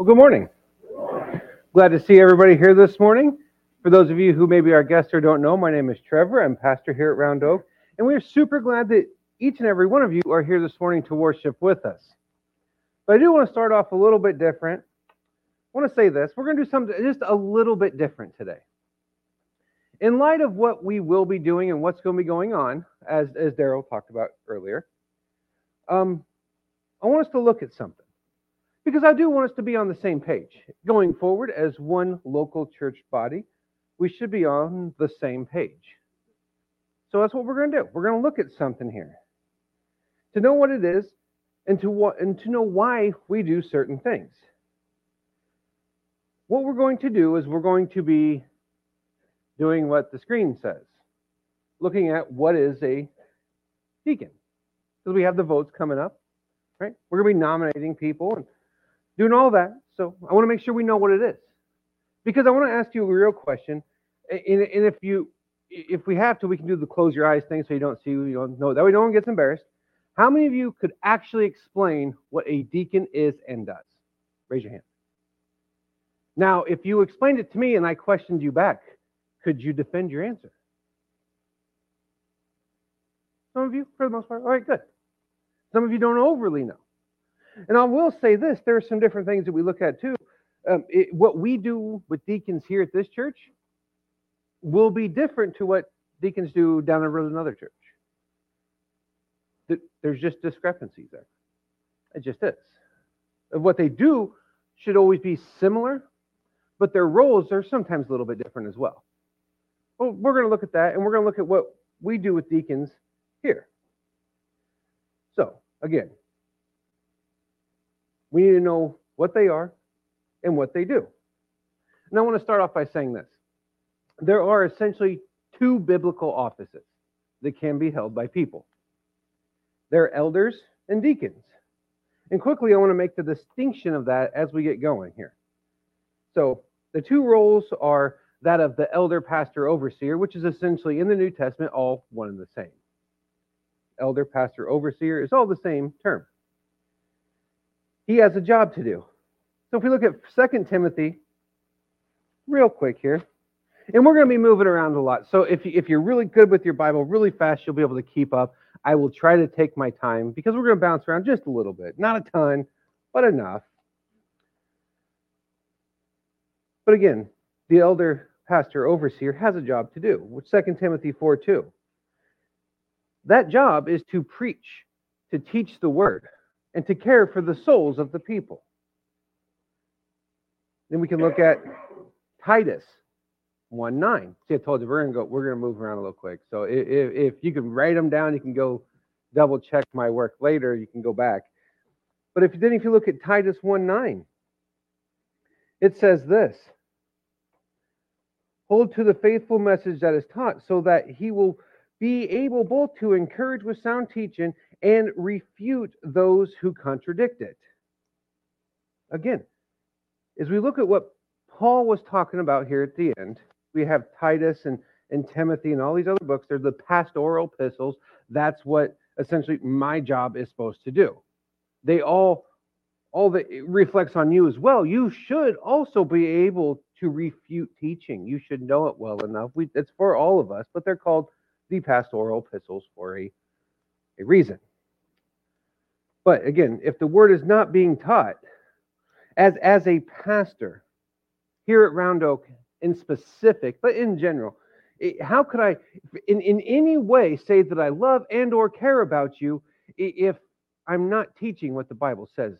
Well, good morning. Glad to see everybody here this morning. For those of you who maybe are guests or don't know, my name is Trevor. I'm pastor here at Round Oak, and we are super glad that each and every one of you are here this morning to worship with us. But I do want to start off a little bit different. I want to say this we're going to do something just a little bit different today. In light of what we will be doing and what's going to be going on, as, as Daryl talked about earlier, um, I want us to look at something because I do want us to be on the same page. Going forward as one local church body, we should be on the same page. So that's what we're going to do. We're going to look at something here to know what it is and to what and to know why we do certain things. What we're going to do is we're going to be doing what the screen says, looking at what is a deacon. Because we have the votes coming up, right? We're going to be nominating people and doing all that. So I want to make sure we know what it is. Because I want to ask you a real question. And, and if you if we have to, we can do the close your eyes thing so you don't see, you don't know. That way no one gets embarrassed. How many of you could actually explain what a deacon is and does? Raise your hand. Now, if you explained it to me and I questioned you back, could you defend your answer? Some of you, for the most part. All right, good. Some of you don't overly know. And I will say this there are some different things that we look at too. Um, it, what we do with deacons here at this church will be different to what deacons do down the road in another church. There's just discrepancies there. It just is. What they do should always be similar, but their roles are sometimes a little bit different as well. Well, we're going to look at that, and we're going to look at what we do with deacons here. So, again, we need to know what they are and what they do. And I want to start off by saying this there are essentially two biblical offices that can be held by people they're elders and deacons. And quickly, I want to make the distinction of that as we get going here. So, the two roles are that of the elder, pastor, overseer, which is essentially in the New Testament all one and the same. Elder, pastor, overseer is all the same term. He has a job to do. So if we look at 2 Timothy, real quick here, and we're going to be moving around a lot. So if, if you're really good with your Bible really fast, you'll be able to keep up. I will try to take my time because we're going to bounce around just a little bit. Not a ton, but enough. But again, the elder pastor overseer has a job to do, which 2 Timothy 4 2. That job is to preach, to teach the word, and to care for the souls of the people. Then we can look at Titus 1 9. See, I told you we're gonna go, we're gonna move around a little quick. So if, if you can write them down, you can go double check my work later, you can go back. But if you then if you look at Titus 1 9, it says this hold to the faithful message that is taught, so that he will be able both to encourage with sound teaching and refute those who contradict it. Again, as we look at what Paul was talking about here at the end, we have Titus and, and Timothy and all these other books. They're the pastoral epistles. That's what essentially my job is supposed to do. They all, all that reflects on you as well. You should also be able to refute teaching. You should know it well enough. We, it's for all of us, but they're called the pastoral epistles for a, a reason. But again, if the word is not being taught, as, as a pastor here at Round Oak in specific, but in general, how could I, in, in any way, say that I love and or care about you if I'm not teaching what the Bible says?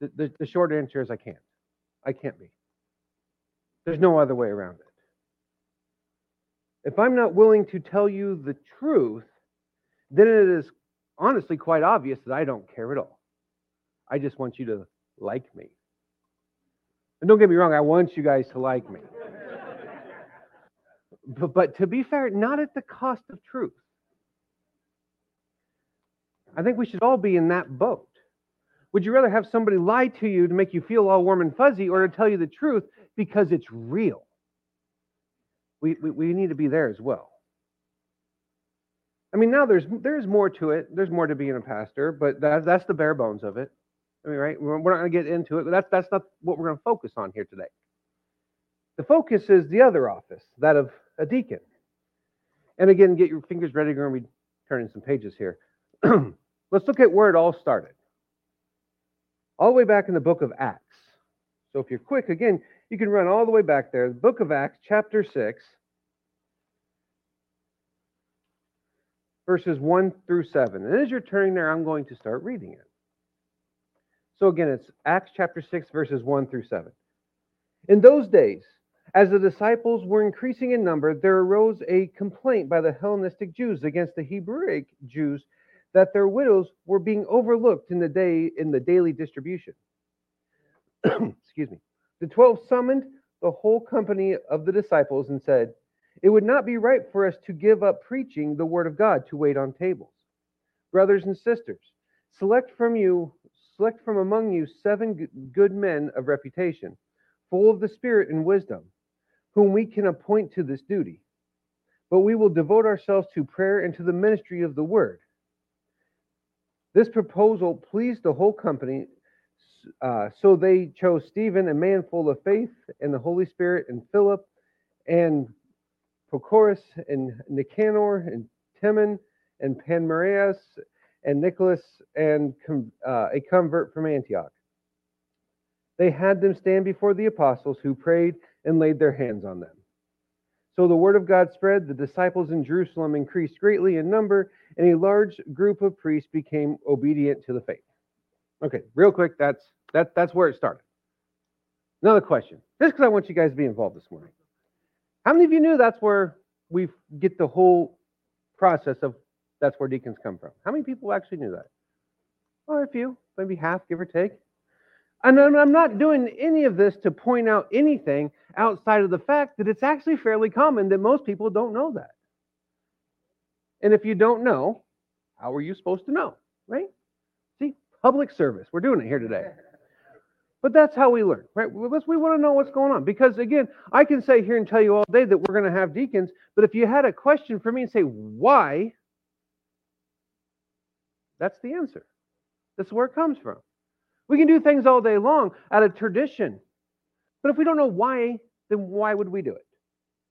The, the, the short answer is I can't. I can't be. There's no other way around it. If I'm not willing to tell you the truth, then it is honestly quite obvious that I don't care at all. I just want you to like me. And don't get me wrong, I want you guys to like me. but, but to be fair, not at the cost of truth. I think we should all be in that boat. Would you rather have somebody lie to you to make you feel all warm and fuzzy or to tell you the truth because it's real? We, we, we need to be there as well. I mean, now there's there's more to it. There's more to being a pastor, but that, that's the bare bones of it. I mean, right? We're, we're not going to get into it, but that's that's not what we're going to focus on here today. The focus is the other office, that of a deacon. And again, get your fingers ready. We're going to be turning some pages here. Let's look at where it all started. All the way back in the book of Acts. So if you're quick, again, you can run all the way back there. The book of Acts, chapter 6, verses 1 through 7. And as you're turning there, I'm going to start reading it. So again, it's Acts chapter 6, verses 1 through 7. In those days, as the disciples were increasing in number, there arose a complaint by the Hellenistic Jews against the Hebraic Jews that their widows were being overlooked in the day in the daily distribution. Excuse me. The twelve summoned the whole company of the disciples and said, It would not be right for us to give up preaching the word of God to wait on tables. Brothers and sisters, select from you, select from among you seven good men of reputation, full of the Spirit and wisdom, whom we can appoint to this duty. But we will devote ourselves to prayer and to the ministry of the word. This proposal pleased the whole company, uh, so they chose Stephen, a man full of faith and the Holy Spirit, and Philip, and Prochorus, and Nicanor, and Timon, and Parmenas, and Nicholas, and uh, a convert from Antioch. They had them stand before the apostles, who prayed and laid their hands on them. So the word of God spread, the disciples in Jerusalem increased greatly in number, and a large group of priests became obedient to the faith. Okay, real quick, that's that, that's where it started. Another question. Just because I want you guys to be involved this morning. How many of you knew that's where we get the whole process of that's where deacons come from? How many people actually knew that? Or a few, maybe half, give or take. And I'm not doing any of this to point out anything outside of the fact that it's actually fairly common that most people don't know that. And if you don't know, how are you supposed to know, right? Public service. We're doing it here today. But that's how we learn, right? We want to know what's going on. Because again, I can say here and tell you all day that we're going to have deacons, but if you had a question for me and say, why? That's the answer. That's where it comes from. We can do things all day long out of tradition. But if we don't know why, then why would we do it?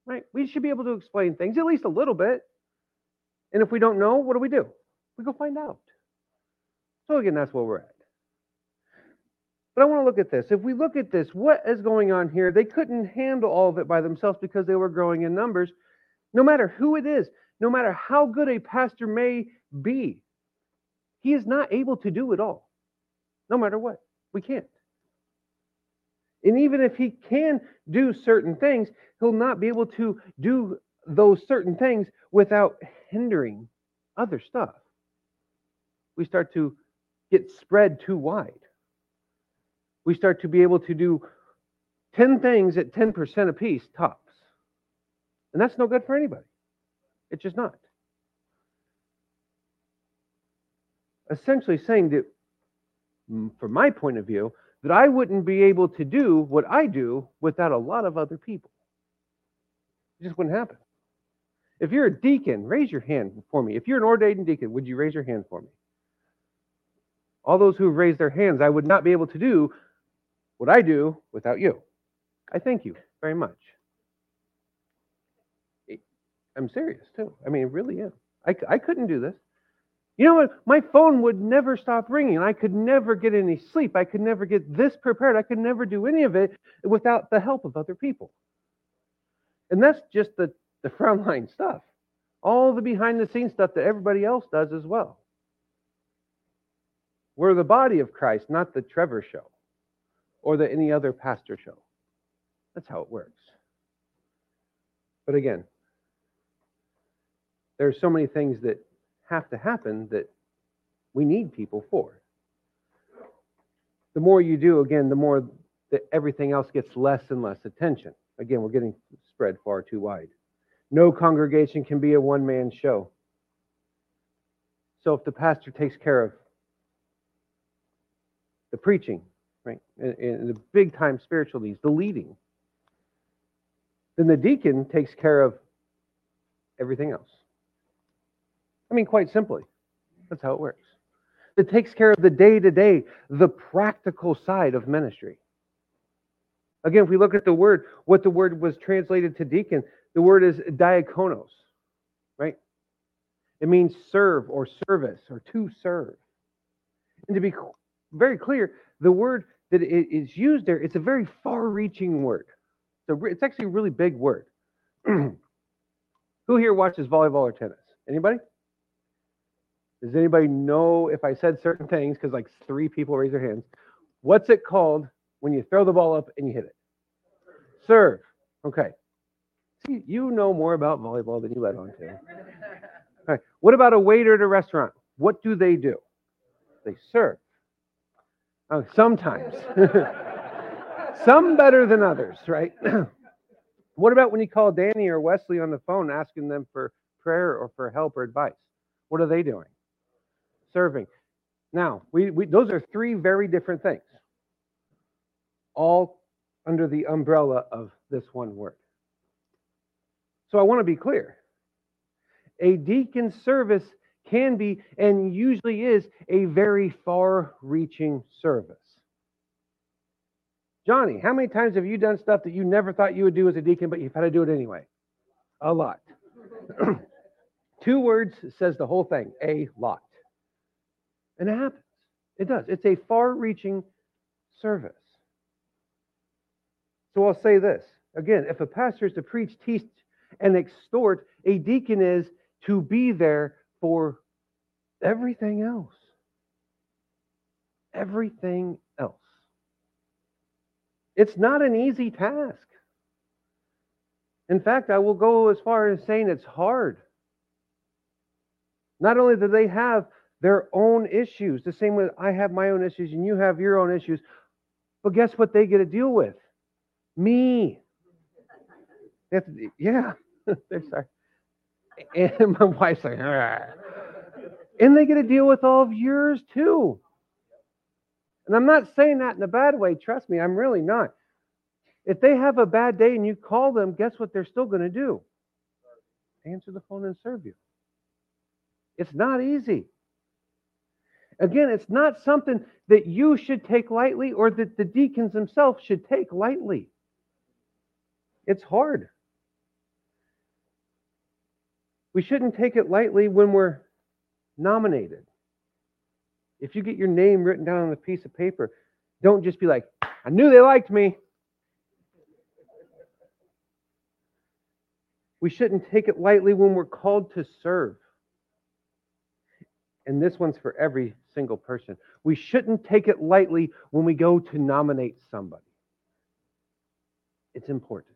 Right? We should be able to explain things at least a little bit. And if we don't know, what do we do? We go find out. So again, that's where we're at. But I want to look at this. If we look at this, what is going on here? They couldn't handle all of it by themselves because they were growing in numbers. No matter who it is, no matter how good a pastor may be, he is not able to do it all. No matter what. We can't. And even if he can do certain things, he'll not be able to do those certain things without hindering other stuff. We start to get spread too wide we start to be able to do 10 things at 10% apiece tops. And that's no good for anybody. It's just not. Essentially saying that, mm, from my point of view, that I wouldn't be able to do what I do without a lot of other people. It just wouldn't happen. If you're a deacon, raise your hand for me. If you're an ordained deacon, would you raise your hand for me? All those who've raised their hands, I would not be able to do what I do without you. I thank you very much. I'm serious too. I mean, really am. I, I couldn't do this. You know what? My phone would never stop ringing. I could never get any sleep. I could never get this prepared. I could never do any of it without the help of other people. And that's just the, the frontline stuff. All the behind the scenes stuff that everybody else does as well. We're the body of Christ, not the Trevor show or the any other pastor show. That's how it works. But again, there are so many things that have to happen that we need people for. The more you do, again, the more that everything else gets less and less attention. Again, we're getting spread far too wide. No congregation can be a one man show. So if the pastor takes care of the preaching, right? And, the big time spiritual needs, the leading. Then the deacon takes care of everything else. I mean, quite simply, that's how it works. It takes care of the day to day, the practical side of ministry. Again, if we look at the word, what the word was translated to deacon, the word is diakonos, right? It means serve or service or to serve. And to be very clear, the word that it is used there, it's a very far reaching word. So it's actually a really big word. Who here watches volleyball or tennis? Anybody? Does anybody know if I said certain things? Because like three people raise their hands. What's it called when you throw the ball up and you hit it? Serve. Okay. See, you know more about volleyball than you let on to. Okay. What about a waiter at a restaurant? What do they do? They serve. Oh, sometimes. Some better than others, right? what about when you call Danny or Wesley on the phone asking them for prayer or for help or advice? What are they doing? Serving. Now, we, we those are three very different things, all under the umbrella of this one word. So I want to be clear. A deacon service can be and usually is a very far reaching service. Johnny, how many times have you done stuff that you never thought you would do as a deacon, but you've had to do it anyway? A lot. Two words says the whole thing a lot. And it happens. It does. It's a far reaching service. So I'll say this again if a pastor is to preach, teach, and extort, a deacon is to be there for everything else. Everything else. It's not an easy task. In fact, I will go as far as saying it's hard. Not only do they have their own issues, the same way I have my own issues and you have your own issues, but guess what they get to deal with? Me. yeah, they're sorry. And my wife's like, Argh. and they get to deal with all of yours too. And I'm not saying that in a bad way. Trust me, I'm really not. If they have a bad day and you call them, guess what they're still going to do? Answer the phone and serve you. It's not easy. Again, it's not something that you should take lightly or that the deacons themselves should take lightly. It's hard. We shouldn't take it lightly when we're nominated. If you get your name written down on a piece of paper, don't just be like, I knew they liked me. We shouldn't take it lightly when we're called to serve. And this one's for every single person. We shouldn't take it lightly when we go to nominate somebody. It's important.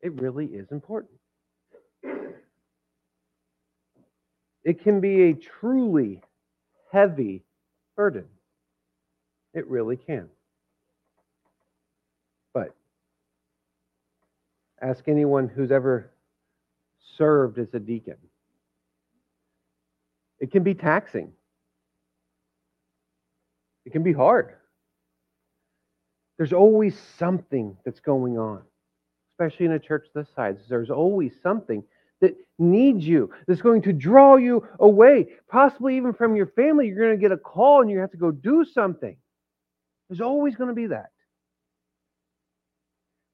It really is important. It can be a truly heavy burden. It really can. But ask anyone who's ever served as a deacon. It can be taxing. It can be hard. There's always something that's going on especially in a church this size. There's always something that needs you, that's going to draw you away, possibly even from your family. You're going to get a call and you have to go do something. There's always going to be that.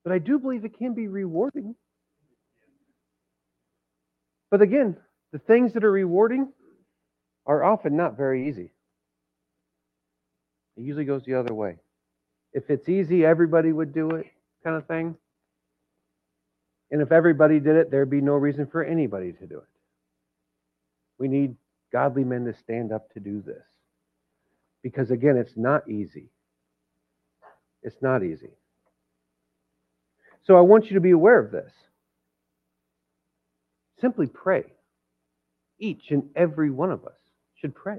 But I do believe it can be rewarding. But again, the things that are rewarding are often not very easy. It usually goes the other way. If it's easy, everybody would do it, kind of thing. And if everybody did it, there'd be no reason for anybody to do it. We need godly men to stand up to do this. Because again, it's not easy. It's not easy. So I want you to be aware of this. Simply pray. Each and every one of us should pray.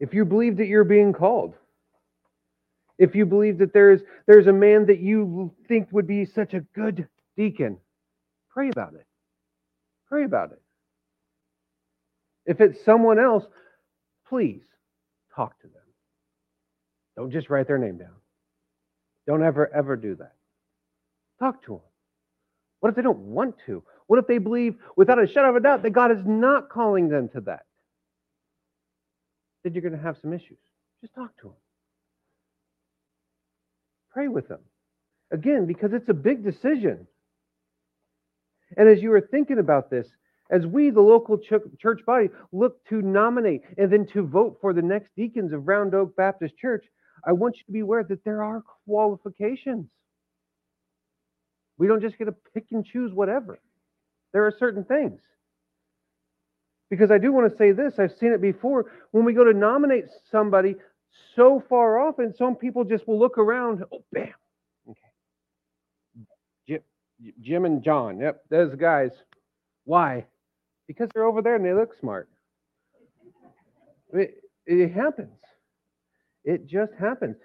If you believe that you're being called, if you believe that there's there's a man that you think would be such a good deacon, pray about it. Pray about it. If it's someone else, please talk to them. Don't just write their name down. Don't ever, ever do that. Talk to them. What if they don't want to? What if they believe without a shadow of a doubt that God is not calling them to that? then you're going to have some issues. Just talk to them. Pray with them. Again, because it's a big decision. And as you are thinking about this, as we, the local church body, look to nominate and then to vote for the next deacons of Round Oak Baptist Church, I want you to be aware that there are qualifications. We don't just get to pick and choose whatever. There are certain things. Because I do want to say this, I've seen it before. When we go to nominate somebody so far off, and some people just will look around, oh, bam. Okay. Jim, Jim and John, yep, those guys. Why? Because they're over there and they look smart. It, it happens. It just happens.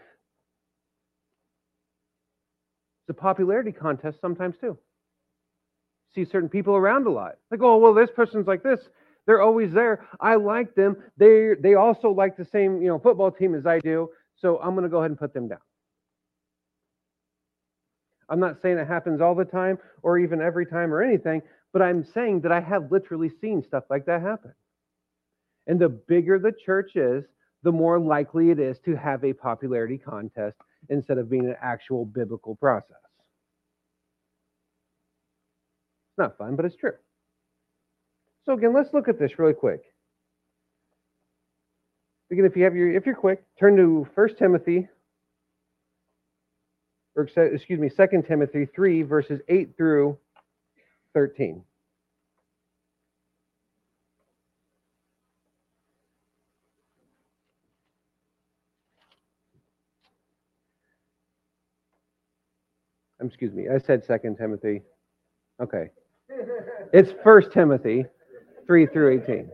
It's a popularity contest sometimes too. See certain people around a lot. Like, oh, well, this person's like this. They're always there. I like them. They they also like the same you know football team as I do. So I'm going to go ahead and put them down. I'm not saying it happens all the time or even every time or anything, but I'm saying that I have literally seen stuff like that happen. And the bigger the church is, the more likely it is to have a popularity contest instead of being an actual biblical process. It's not fun, but it's true. So again, let's look at this really quick. Again, if you have your if you're quick, turn to 1 Timothy or excuse me, 2 Timothy 3 verses 8 through 13. excuse me, I said Second Timothy. Okay. It's First Timothy 3 through 18.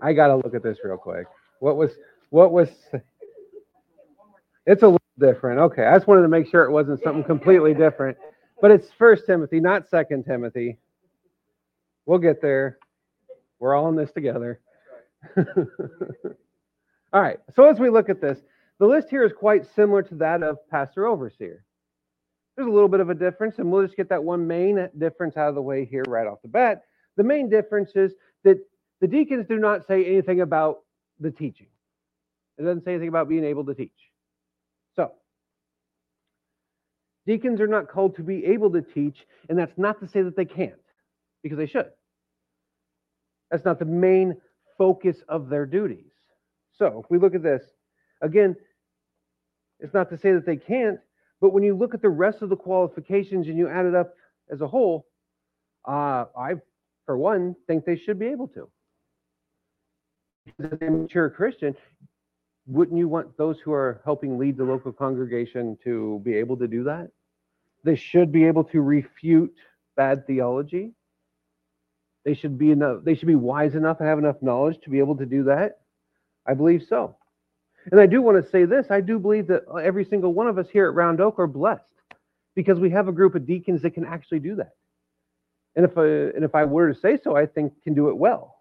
I got to look at this real quick. What was, what was, it's a little different. Okay. I just wanted to make sure it wasn't something completely different. But it's First Timothy, not Second Timothy. We'll get there. We're all in this together. all right. So as we look at this, the list here is quite similar to that of pastor overseer. There's a little bit of a difference, and we'll just get that one main difference out of the way here right off the bat. The main difference is that the deacons do not say anything about the teaching. It doesn't say anything about being able to teach. So, deacons are not called to be able to teach, and that's not to say that they can't, because they should. That's not the main focus of their duties. So, if we look at this, again, it's not to say that they can't, but when you look at the rest of the qualifications and you add it up as a whole, uh, I, for one, think they should be able to. As a mature Christian, wouldn't you want those who are helping lead the local congregation to be able to do that? They should be able to refute bad theology. They should be enough, they should be wise enough and have enough knowledge to be able to do that. I believe so. And I do want to say this I do believe that every single one of us here at Round Oak are blessed because we have a group of deacons that can actually do that. And if, I, and if I were to say so, I think can do it well.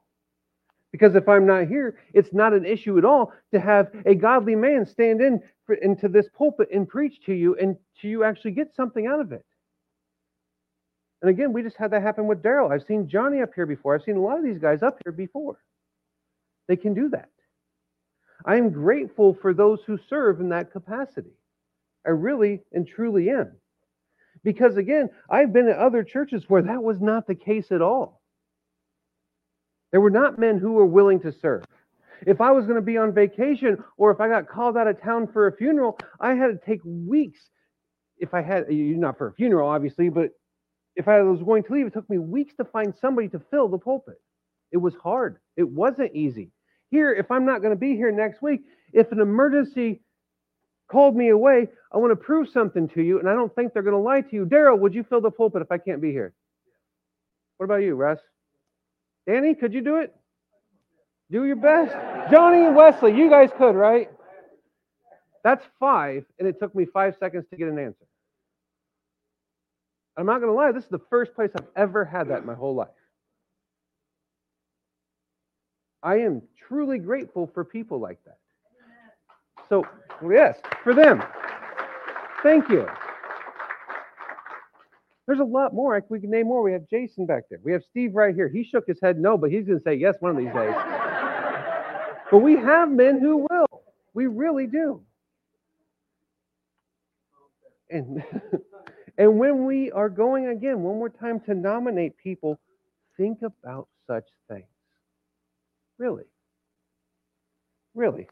Because if I'm not here, it's not an issue at all to have a godly man stand in for, into this pulpit and preach to you and to you actually get something out of it. And again, we just had that happen with Daryl. I've seen Johnny up here before. I've seen a lot of these guys up here before. They can do that. I am grateful for those who serve in that capacity. I really and truly am. Because again, I've been at other churches where that was not the case at all. There were not men who were willing to serve. If I was going to be on vacation or if I got called out of town for a funeral, I had to take weeks. If I had, not for a funeral, obviously, but if I was going to leave, it took me weeks to find somebody to fill the pulpit. It was hard. It wasn't easy. Here, if I'm not going to be here next week, if an emergency called me away, I want to prove something to you, and I don't think they're going to lie to you. Daryl, would you fill the pulpit if I can't be here? What about you, Russ? Danny, could you do it? Do your best. Johnny and Wesley, you guys could, right? That's five, and it took me five seconds to get an answer. I'm not going to lie, this is the first place I've ever had that in my whole life. I am truly grateful for people like that. So, yes, for them. Thank you. There's a lot more. We can name more. We have Jason back there. We have Steve right here. He shook his head no, but he's going to say yes one of these days. But we have men who will. We really do. And and when we are going again one more time to nominate people, think about such things. Really. Really.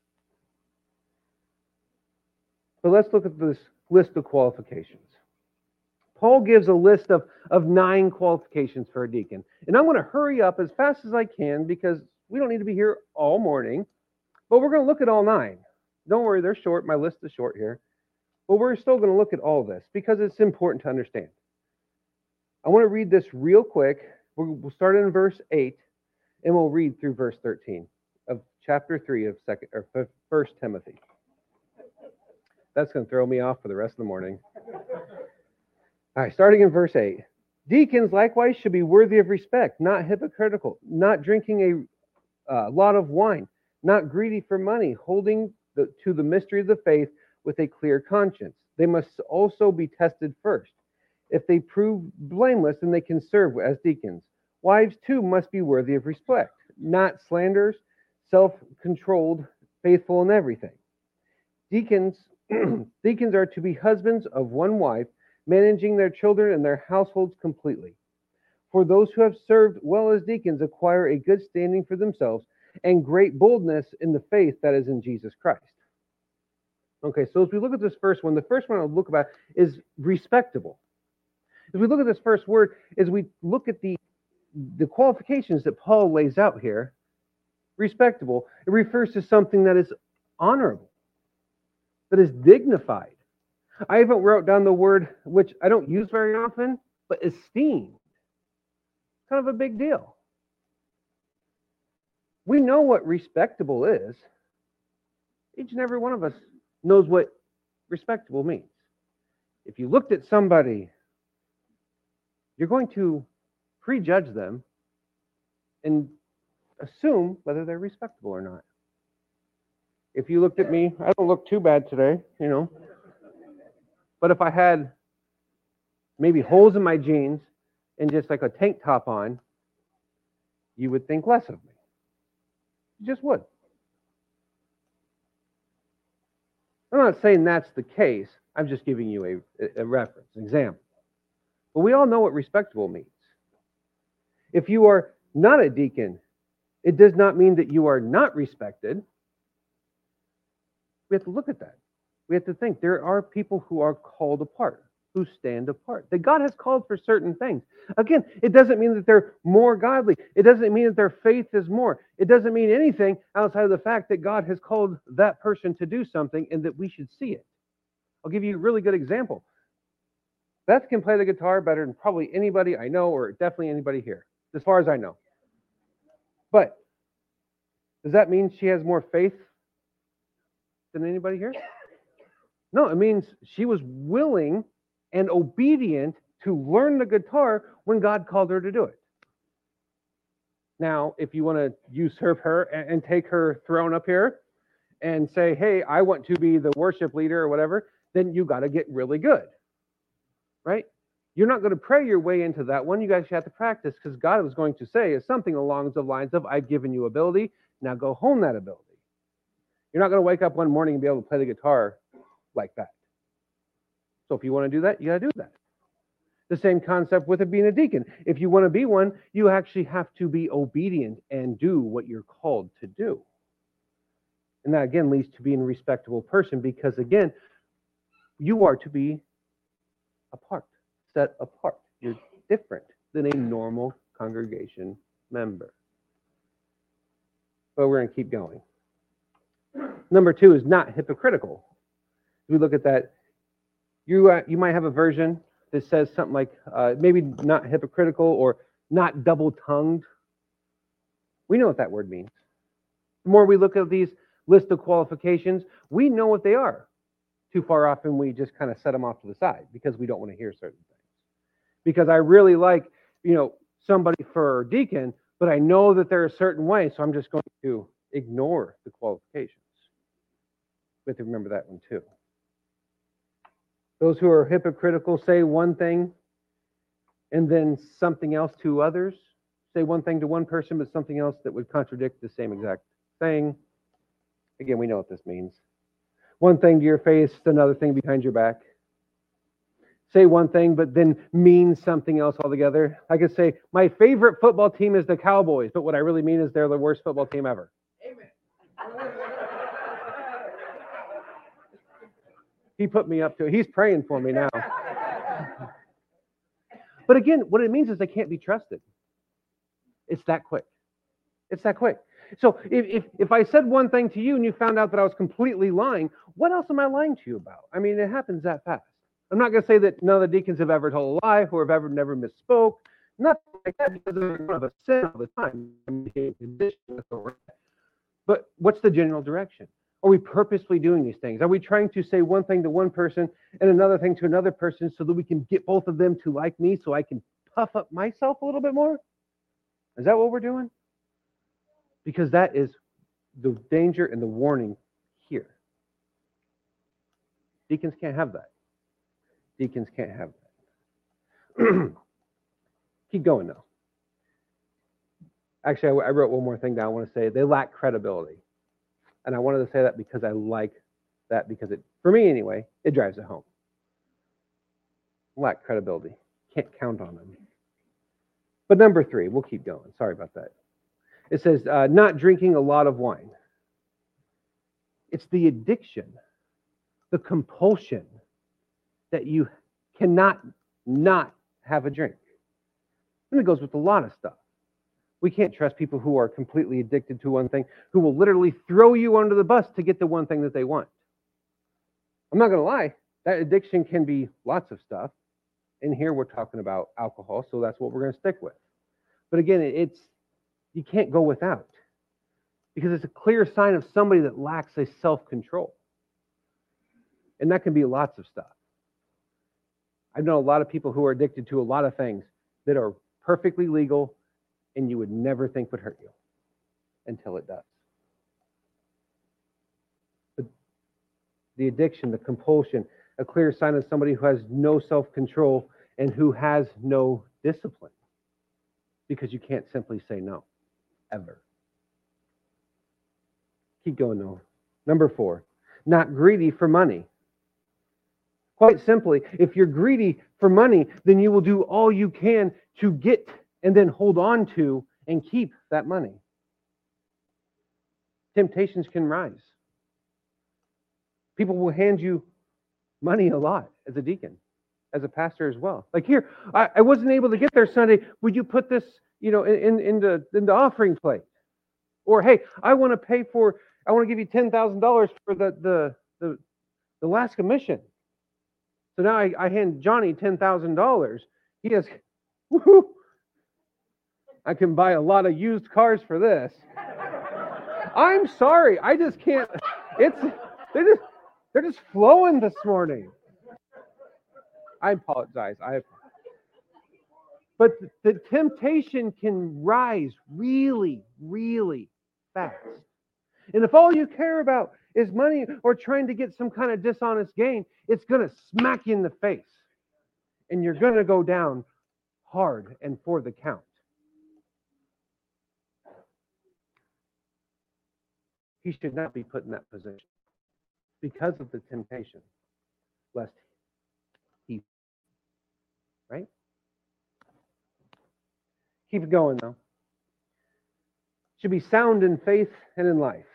But let's look at this list of qualifications. Paul gives a list of, of nine qualifications for a deacon. And I'm going to hurry up as fast as I can because we don't need to be here all morning. But we're going to look at all nine. Don't worry, they're short. My list is short here. But we're still going to look at all this because it's important to understand. I want to read this real quick. We'll start in verse 8 and we'll read through verse 13 of chapter 3 of second or first Timothy. That's going to throw me off for the rest of the morning. All right, starting in verse 8. Deacons likewise should be worthy of respect, not hypocritical, not drinking a uh, lot of wine, not greedy for money, holding the, to the mystery of the faith with a clear conscience. They must also be tested first. If they prove blameless, then they can serve as deacons. Wives too must be worthy of respect, not slanderers, self controlled, faithful in everything. Deacons, deacons are to be husbands of one wife managing their children and their households completely. For those who have served well as deacons acquire a good standing for themselves and great boldness in the faith that is in Jesus Christ. Okay, so as we look at this first one, the first one I'll look about is respectable. As we look at this first word, as we look at the the qualifications that Paul lays out here, respectable, it refers to something that is honorable, that is dignified, I even wrote down the word, which I don't use very often, but esteemed. Kind of a big deal. We know what respectable is. Each and every one of us knows what respectable means. If you looked at somebody, you're going to prejudge them and assume whether they're respectable or not. If you looked at me, I don't look too bad today, you know. But if I had maybe holes in my jeans and just like a tank top on, you would think less of me. You just would. I'm not saying that's the case. I'm just giving you a, a reference, an example. But we all know what respectable means. If you are not a deacon, it does not mean that you are not respected. We have to look at that we have to think there are people who are called apart, who stand apart, that God has called for certain things. Again, it doesn't mean that they're more godly. It doesn't mean that their faith is more. It doesn't mean anything outside of the fact that God has called that person to do something and that we should see it. I'll give you a really good example. Beth can play the guitar better than probably anybody I know, or definitely anybody here, as far as I know. But does that mean she has more faith than anybody here? No, it means she was willing and obedient to learn the guitar when God called her to do it. Now, if you want to usurp her and take her throne up here and say, hey, I want to be the worship leader or whatever, then you got to get really good. Right? You're not going to pray your way into that one. You guys have to practice because God was going to say is something along the lines of, I've given you ability, now go hone that ability. You're not going to wake up one morning and be able to play the guitar like that. So if you want to do that, you got to do that. The same concept with it being a deacon. If you want to be one, you actually have to be obedient and do what you're called to do. And that again leads to being a respectable person because again, you are to be apart, set apart. You're different than a normal congregation member. But we're going to keep going. Number two is not hypocritical If we look at that, you uh, you might have a version that says something like uh, maybe not hypocritical or not double-tongued. We know what that word means. The more we look at these list of qualifications, we know what they are. Too far often, we just kind of set them off to the side because we don't want to hear certain. Because I really like, you know, somebody for deacon, but I know that they're a certain way, so I'm just going to ignore the qualifications. We have to remember that one too. Those who are hypocritical say one thing and then something else to others. Say one thing to one person, but something else that would contradict the same exact thing. Again, we know what this means. One thing to your face, another thing behind your back. Say one thing, but then mean something else altogether. I could say, my favorite football team is the Cowboys, but what I really mean is they're the worst football team ever. Amen. he put me up to it. He's praying for me now. but again, what it means is they can't be trusted. It's that quick. It's that quick. So if, if, if I said one thing to you and you found out that I was completely lying, what else am I lying to you about? I mean, it happens that fast. I'm not going to say that none of the deacons have ever told a lie or have ever never misspoke. Nothing like that because one of us sin all the time. But what's the general direction? Are we purposely doing these things? Are we trying to say one thing to one person and another thing to another person so that we can get both of them to like me so I can puff up myself a little bit more? Is that what we're doing? Because that is the danger and the warning here. Deacons can't have that. Deacons can't have that. Keep going though. Actually, I wrote one more thing down. I want to say they lack credibility. And I wanted to say that because I like that because it, for me anyway, it drives it home. Lack credibility. Can't count on them. But number three, we'll keep going. Sorry about that. It says, uh, not drinking a lot of wine. It's the addiction, the compulsion that you cannot not have a drink. And it goes with a lot of stuff. We can't trust people who are completely addicted to one thing, who will literally throw you under the bus to get the one thing that they want. I'm not going to lie, that addiction can be lots of stuff. And here we're talking about alcohol, so that's what we're going to stick with. But again, it's you can't go without because it's a clear sign of somebody that lacks a self-control. And that can be lots of stuff. I know a lot of people who are addicted to a lot of things that are perfectly legal and you would never think would hurt you until it does. But the addiction, the compulsion, a clear sign of somebody who has no self control and who has no discipline because you can't simply say no, ever. Keep going, though. Number four, not greedy for money. Quite simply, if you're greedy for money, then you will do all you can to get and then hold on to and keep that money. Temptations can rise. People will hand you money a lot as a deacon, as a pastor as well. Like here, I, I wasn't able to get there Sunday. Would you put this, you know, in, in, the in the offering plate? Or hey, I want to pay for, I want to give you ten thousand dollars for the the the, the Alaska mission. So now I, I hand Johnny $10,000. He has, I can buy a lot of used cars for this. I'm sorry. I just can't. It's, they just, they're just flowing this morning. I apologize. I but the temptation can rise really, really fast. And if all you care about is money or trying to get some kind of dishonest gain, it's going to smack you in the face. And you're going to go down hard and for the count. He should not be put in that position because of the temptation, lest he, right? Keep it going though. Should be sound in faith and in life.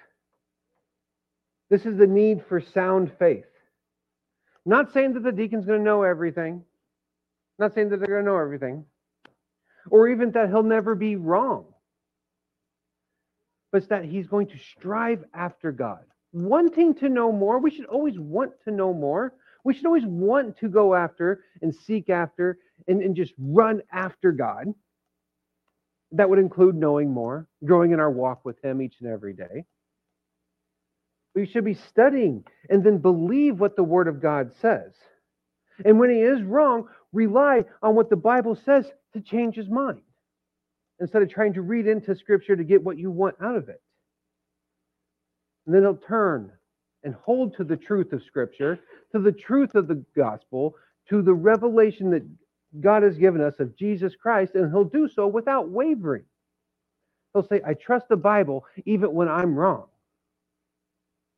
This is the need for sound faith. Not saying that the deacon's going to know everything. Not saying that they're going to know everything. Or even that he'll never be wrong. But that he's going to strive after God. Wanting to know more. We should always want to know more. We should always want to go after and seek after and, and just run after God. That would include knowing more, growing in our walk with Him each and every day. We should be studying and then believe what the Word of God says. And when he is wrong, rely on what the Bible says to change his mind instead of trying to read into Scripture to get what you want out of it. And then he'll turn and hold to the truth of Scripture, to the truth of the gospel, to the revelation that God has given us of Jesus Christ, and he'll do so without wavering. He'll say, I trust the Bible even when I'm wrong.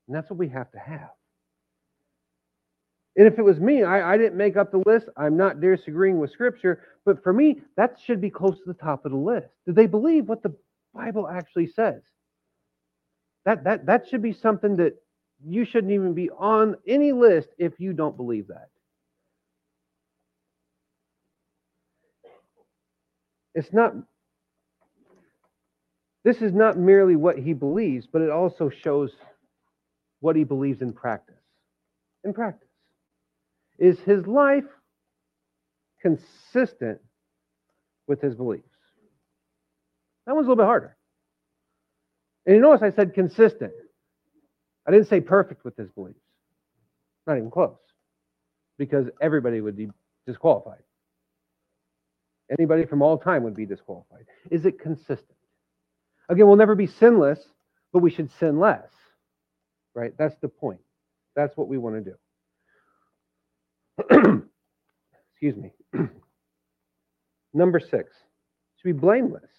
And that's what we have to have. And if it was me, I, I didn't make up the list. I'm not disagreeing with Scripture, but for me, that should be close to the top of the list. Do they believe what the Bible actually says? That, that, that should be something that you shouldn't even be on any list if you don't believe that. It's not, this is not merely what he believes, but it also shows what he believes in practice. In practice. Is his life consistent with his beliefs? That one's a little bit harder. And you notice I said consistent. I didn't say perfect with his beliefs. Not even close. Because everybody would be disqualified. Anybody from all time would be disqualified. Is it consistent? Again, we'll never be sinless, but we should sin less. Right? That's the point. That's what we want to do. Excuse me. Number six, should be blameless.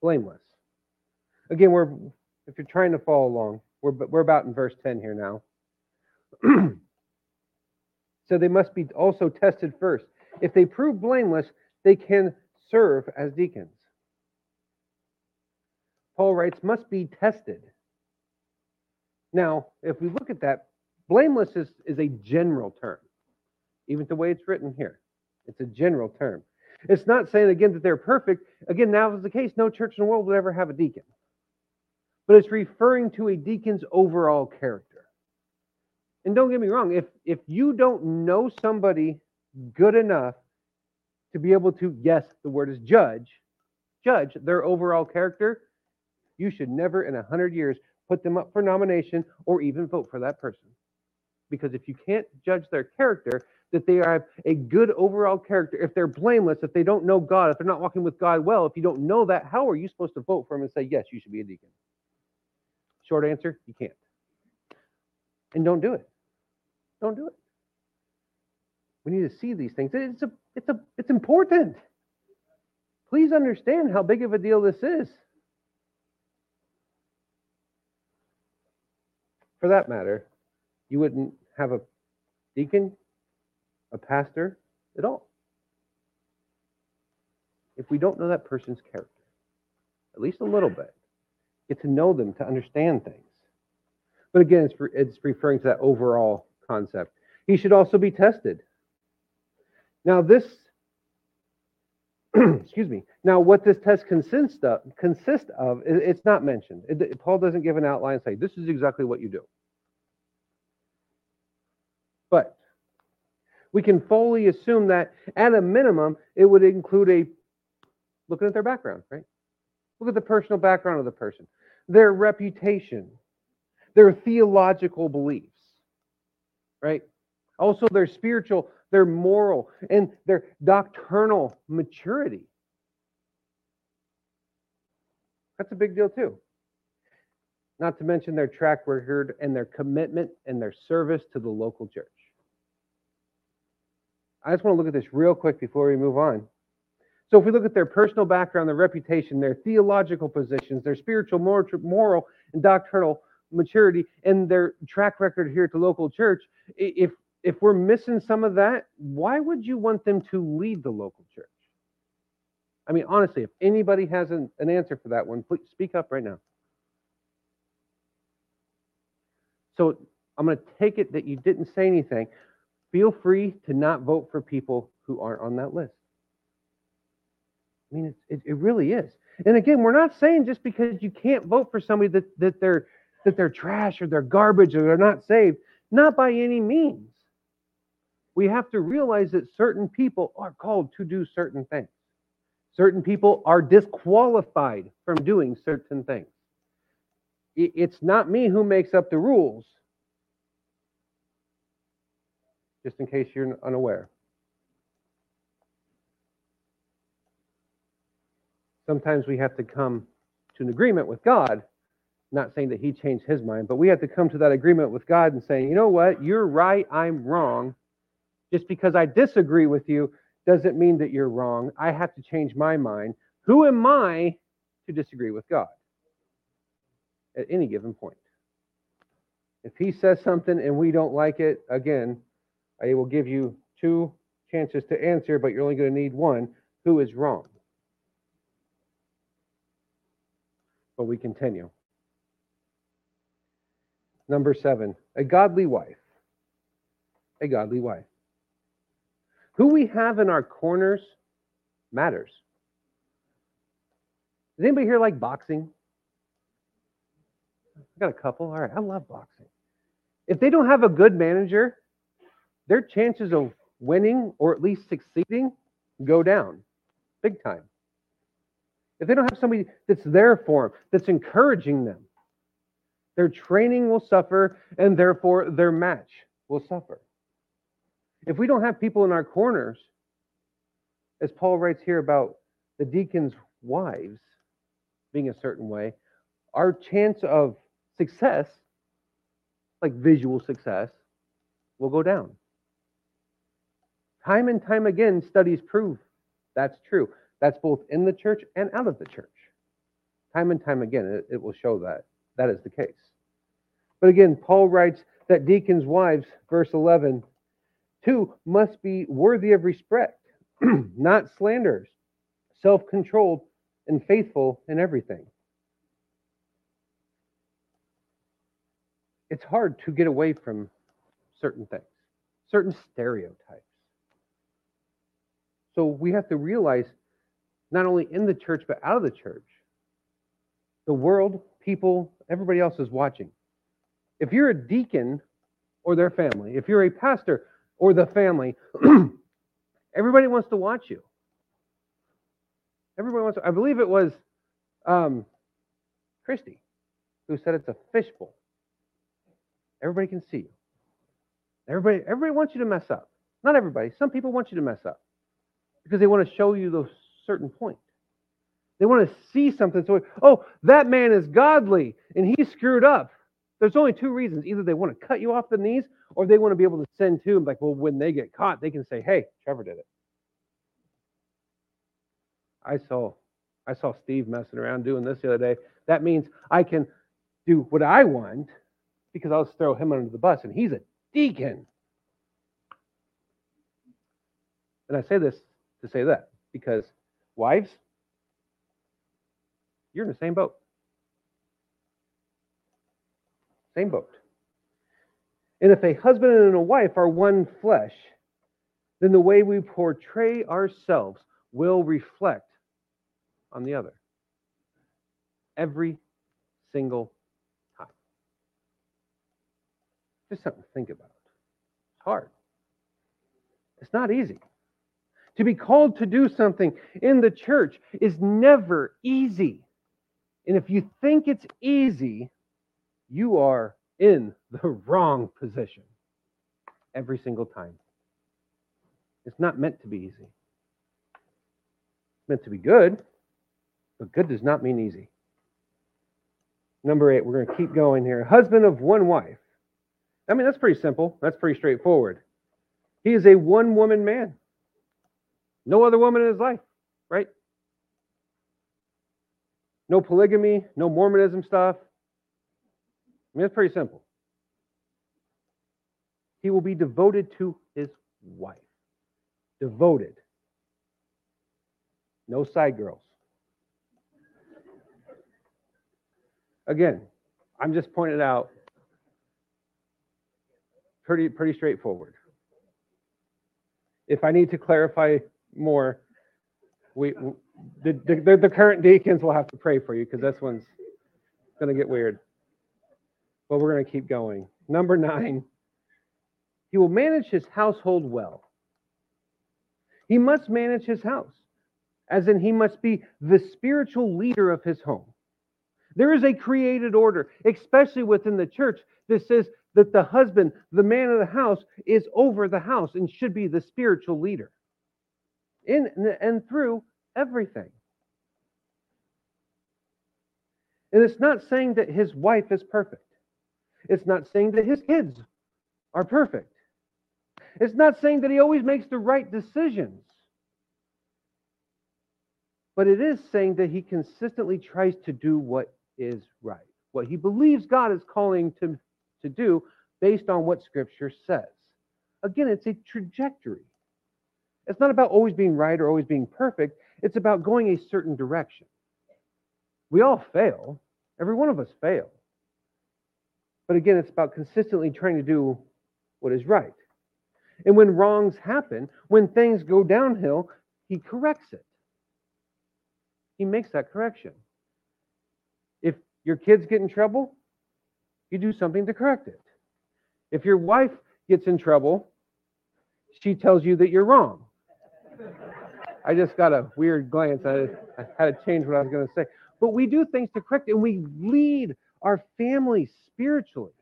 Blameless. Again, we're if you're trying to follow along, we're we're about in verse 10 here now. so they must be also tested first. If they prove blameless, they can serve as deacons. Paul writes, must be tested. Now, if we look at that, blameless is, is a general term, even the way it's written here. It's a general term. It's not saying, again, that they're perfect. Again, now is the case. No church in the world would ever have a deacon. But it's referring to a deacon's overall character. And don't get me wrong, if, if you don't know somebody good enough to be able to, yes, the word is judge, judge their overall character, you should never in a hundred years put them up for nomination or even vote for that person. Because if you can't judge their character, that they have a good overall character, if they're blameless, if they don't know God, if they're not walking with God well, if you don't know that, how are you supposed to vote for them and say, yes, you should be a deacon? Short answer, you can't. And don't do it. Don't do it. We need to see these things. It's a, it's a, it's important. Please understand how big of a deal this is. For that matter, you wouldn't have a deacon, a pastor at all. If we don't know that person's character, at least a little bit, get to know them to understand things. But again, it's, it's referring to that overall concept. He should also be tested. Now, this, excuse me. Now, what this test consists of, consists of it's not mentioned. It, Paul doesn't give an outline and say, this is exactly what you do. But we can fully assume that at a minimum, it would include a looking at their background, right? Look at the personal background of the person, their reputation, their theological beliefs, right? Also, their spiritual their moral, and their doctrinal maturity. That's a big deal, too. Not to mention their track record and their commitment and their service to the local church. I just want to look at this real quick before we move on. So, if we look at their personal background, their reputation, their theological positions, their spiritual, moral, and doctrinal maturity, and their track record here at the local church, if if we're missing some of that, why would you want them to lead the local church? I mean, honestly, if anybody has an, an answer for that one, please speak up right now. So I'm going to take it that you didn't say anything. Feel free to not vote for people who aren't on that list. I mean, it, it really is. And again, we're not saying just because you can't vote for somebody that, that they're that they're trash or they're garbage or they're not saved. Not by any means we have to realize that certain people are called to do certain things. Certain people are disqualified from doing certain things. It's not me who makes up the rules, just in case you're unaware. Sometimes we have to come to an agreement with God, not saying that He changed His mind, but we have to come to that agreement with God and saying, you know what, you're right, I'm wrong just because I disagree with you doesn't mean that you're wrong. I have to change my mind. Who am I to disagree with God at any given point? If he says something and we don't like it, again, I will give you two chances to answer, but you're only going to need one. Who is wrong? But we continue. Number seven, a godly wife. A godly wife. Who we have in our corners matters. Does anybody here like boxing? I got a couple. All right, I love boxing. If they don't have a good manager, their chances of winning or at least succeeding go down big time. If they don't have somebody that's there for them, that's encouraging them, their training will suffer and therefore their match will suffer. If we don't have people in our corners, as Paul writes here about the deacons' wives being a certain way, our chance of success, like visual success, will go down. Time and time again, studies prove that's true. That's both in the church and out of the church. Time and time again, it, it will show that that is the case. But again, Paul writes that deacons' wives, verse 11, two, must be worthy of respect, not slanderers, self controlled, and faithful in everything. It's hard to get away from certain things, certain stereotypes. So we have to realize, not only in the church, but out of the church, the world, people, everybody else is watching. If you're a deacon or their family, if you're a pastor or the family, everybody wants to watch you. Everybody wants to, I believe it was um, Christy who said it's a fishbowl. Everybody can see you. Everybody, everybody wants you to mess up. Not everybody. Some people want you to mess up because they want to show you the certain point. They want to see something. So, oh, that man is godly and he screwed up. There's only two reasons. Either they want to cut you off the knees or they want to be able to send to him, like, well, when they get caught, they can say, hey, Trevor did it. I saw I saw Steve messing around doing this the other day. That means I can do what I want because I'll just throw him under the bus, and he's a deacon. And I say this to say that because wives, you're in the same boat. Same boat. And if a husband and a wife are one flesh, then the way we portray ourselves will reflect on the other. Every single time. Just something to think about. It's hard. It's not easy. To be called to do something in the church is never easy. And if you think it's easy, you are in the wrong position every single time. It's not meant to be easy. It's meant to be good, but good does not mean easy. Number eight, we're going to keep going here. Husband of one wife. I mean, that's pretty simple. That's pretty straightforward. He is a one woman man. No other woman in his life, right? No polygamy, no Mormonism stuff. I mean, it's pretty simple. He will be devoted to his wife. Devoted. No side girls. Again, I'm just pointing out pretty pretty straightforward. If I need to clarify more, we the, the, the current deacons will have to pray for you because this one's going to get weird. But we're going to keep going. Number nine, he will manage his household well. He must manage his house, as in, he must be the spiritual leader of his home. There is a created order, especially within the church, that says that the husband, the man of the house, is over the house and should be the spiritual leader in and through everything. And it's not saying that his wife is perfect. It's not saying that his kids are perfect. It's not saying that he always makes the right decisions. But it is saying that he consistently tries to do what is right, what he believes God is calling to, to do based on what Scripture says. Again, it's a trajectory. It's not about always being right or always being perfect, it's about going a certain direction. We all fail, every one of us fail. But again, it's about consistently trying to do what is right. And when wrongs happen, when things go downhill, he corrects it. He makes that correction. If your kids get in trouble, you do something to correct it. If your wife gets in trouble, she tells you that you're wrong. I just got a weird glance. I, I had to change what I was going to say. But we do things to correct, and we lead our family spiritually.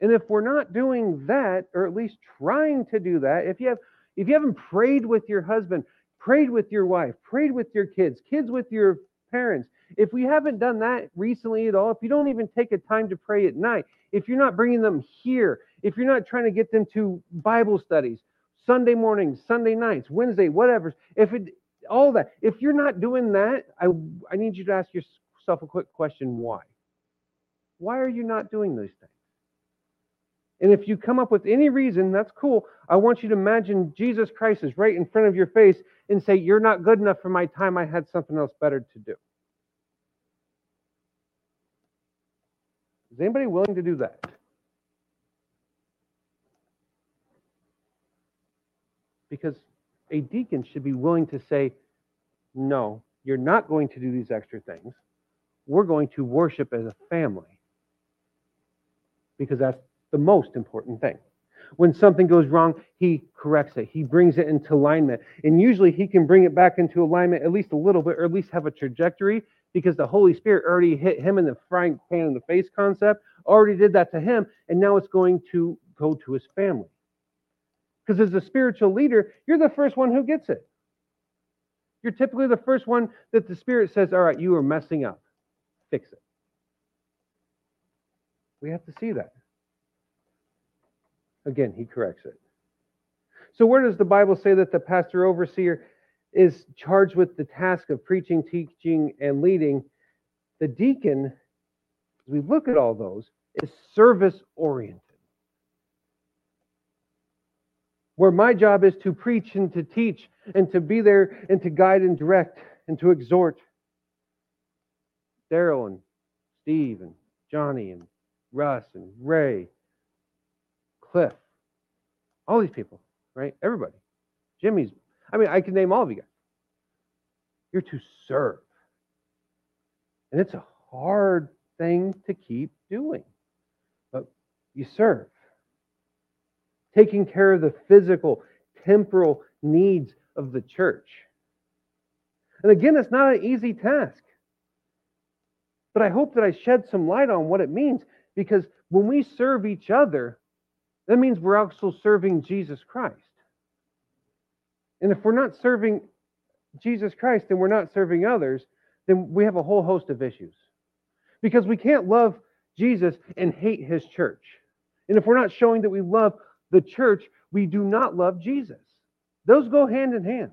And if we're not doing that, or at least trying to do that, if you have if you haven't prayed with your husband, prayed with your wife, prayed with your kids, kids with your parents, if we haven't done that recently at all, if you don't even take a time to pray at night, if you're not bringing them here, if you're not trying to get them to Bible studies, Sunday mornings, Sunday nights, Wednesday, whatever, if it all that, if you're not doing that, I I need you to ask yourself a quick question: Why? Why are you not doing those things? And if you come up with any reason, that's cool. I want you to imagine Jesus Christ is right in front of your face and say, You're not good enough for my time. I had something else better to do. Is anybody willing to do that? Because a deacon should be willing to say, No, you're not going to do these extra things. We're going to worship as a family. Because that's the most important thing. When something goes wrong, he corrects it. He brings it into alignment. And usually he can bring it back into alignment at least a little bit, or at least have a trajectory, because the Holy Spirit already hit him in the frying pan in the face concept, already did that to him, and now it's going to go to his family. Because as a spiritual leader, you're the first one who gets it. You're typically the first one that the Spirit says, All right, you are messing up. Fix it. We have to see that. Again, he corrects it. So, where does the Bible say that the pastor overseer is charged with the task of preaching, teaching, and leading? The deacon, as we look at all those, is service oriented. Where my job is to preach and to teach and to be there and to guide and direct and to exhort. Daryl and Steve and Johnny and Russ and Ray Cliff, all these people, right? Everybody. Jimmy's, I mean, I can name all of you guys. You're to serve. And it's a hard thing to keep doing, but you serve. Taking care of the physical, temporal needs of the church. And again, it's not an easy task. But I hope that I shed some light on what it means because when we serve each other, that means we're also serving Jesus Christ. And if we're not serving Jesus Christ and we're not serving others, then we have a whole host of issues. Because we can't love Jesus and hate his church. And if we're not showing that we love the church, we do not love Jesus. Those go hand in hand.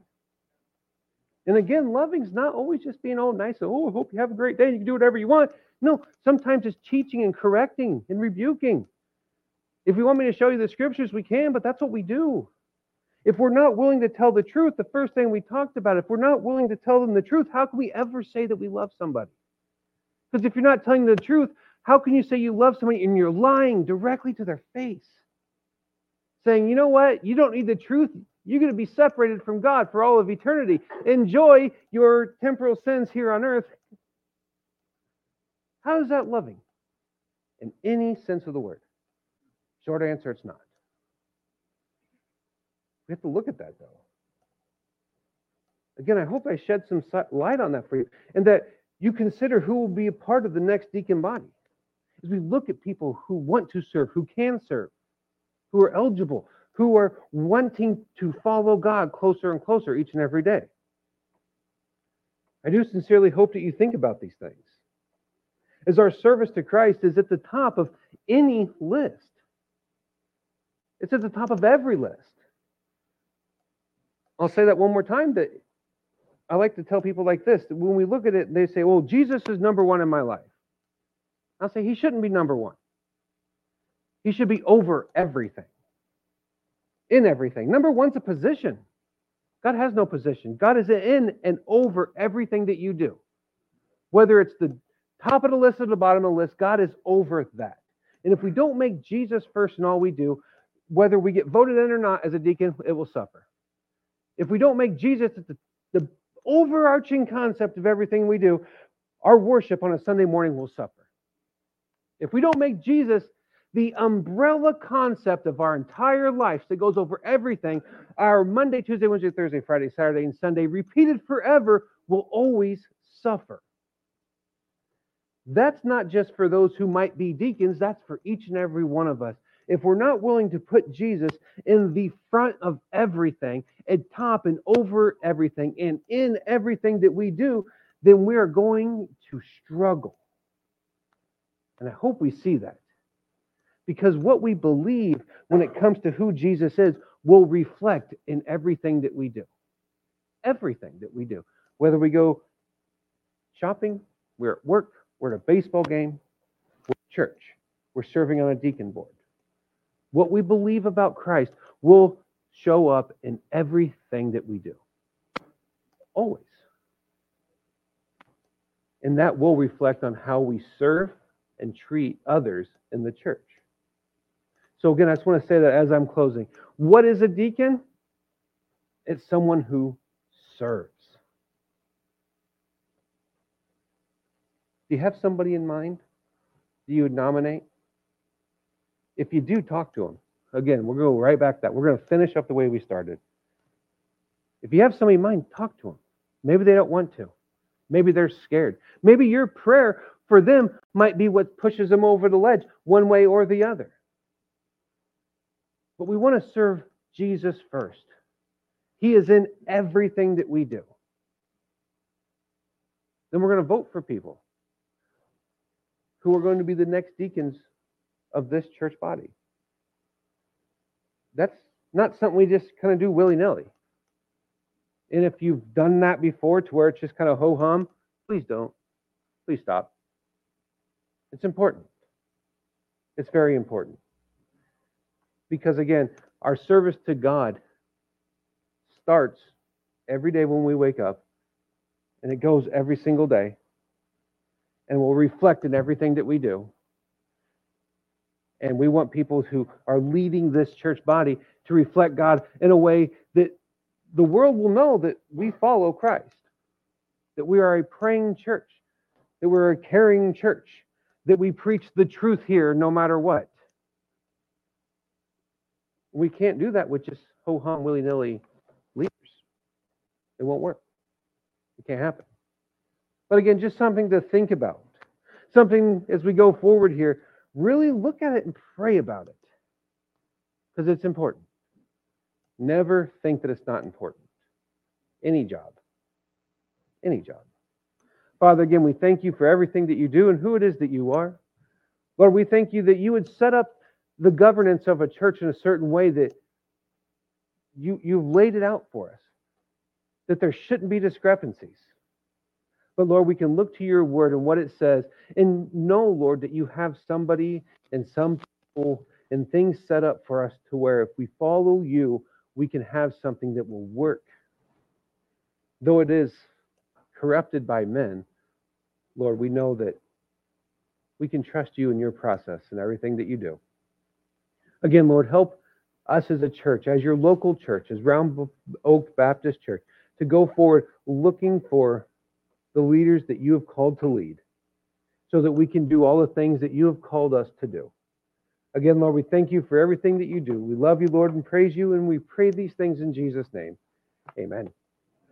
And again, loving is not always just being all nice. And, oh, I hope you have a great day. You can do whatever you want. No, sometimes it's teaching and correcting and rebuking. If you want me to show you the scriptures, we can, but that's what we do. If we're not willing to tell the truth, the first thing we talked about, if we're not willing to tell them the truth, how can we ever say that we love somebody? Because if you're not telling the truth, how can you say you love somebody and you're lying directly to their face? Saying, you know what? You don't need the truth. You're going to be separated from God for all of eternity. Enjoy your temporal sins here on earth. How is that loving? In any sense of the word. Short answer, it's not. We have to look at that, though. Again, I hope I shed some light on that for you and that you consider who will be a part of the next deacon body. As we look at people who want to serve, who can serve, who are eligible, who are wanting to follow God closer and closer each and every day. I do sincerely hope that you think about these things. As our service to Christ is at the top of any list. It's at the top of every list. I'll say that one more time that I like to tell people like this that when we look at it, they say, well, Jesus is number one in my life. I'll say he shouldn't be number one. He should be over everything, in everything. Number one's a position. God has no position. God is in and over everything that you do. Whether it's the top of the list or the bottom of the list, God is over that. And if we don't make Jesus first in all we do, whether we get voted in or not as a deacon, it will suffer. If we don't make Jesus the, the overarching concept of everything we do, our worship on a Sunday morning will suffer. If we don't make Jesus the umbrella concept of our entire life that goes over everything, our Monday, Tuesday, Wednesday, Thursday, Friday, Saturday, and Sunday, repeated forever, will always suffer. That's not just for those who might be deacons, that's for each and every one of us. If we're not willing to put Jesus in the front of everything, at top and over everything, and in everything that we do, then we are going to struggle. And I hope we see that. Because what we believe when it comes to who Jesus is will reflect in everything that we do. Everything that we do. Whether we go shopping, we're at work, we're at a baseball game, we're at church, we're serving on a deacon board. What we believe about Christ will show up in everything that we do. Always. And that will reflect on how we serve and treat others in the church. So, again, I just want to say that as I'm closing. What is a deacon? It's someone who serves. Do you have somebody in mind? Do you nominate? If you do, talk to them. Again, we're to go right back to that. We're going to finish up the way we started. If you have somebody in mind, talk to them. Maybe they don't want to. Maybe they're scared. Maybe your prayer for them might be what pushes them over the ledge, one way or the other. But we want to serve Jesus first. He is in everything that we do. Then we're going to vote for people who are going to be the next deacons of this church body. That's not something we just kind of do willy nilly. And if you've done that before to where it's just kind of ho hum, please don't. Please stop. It's important. It's very important. Because again, our service to God starts every day when we wake up, and it goes every single day, and will reflect in everything that we do. And we want people who are leading this church body to reflect God in a way that the world will know that we follow Christ, that we are a praying church, that we're a caring church, that we preach the truth here no matter what. We can't do that with just ho hum, willy nilly leaders. It won't work. It can't happen. But again, just something to think about. Something as we go forward here really look at it and pray about it because it's important. Never think that it's not important. Any job. Any job. Father, again, we thank you for everything that you do and who it is that you are. Lord, we thank you that you would set up the governance of a church in a certain way that you, you've laid it out for us, that there shouldn't be discrepancies. But Lord, we can look to your word and what it says and know, Lord, that you have somebody and some people and things set up for us to where if we follow you, we can have something that will work. Though it is corrupted by men, Lord, we know that we can trust you in your process and everything that you do. Again, Lord, help us as a church, as your local church, as Round Oak Baptist Church, to go forward looking for the leaders that you have called to lead so that we can do all the things that you have called us to do. Again, Lord, we thank you for everything that you do. We love you, Lord, and praise you, and we pray these things in Jesus' name. Amen.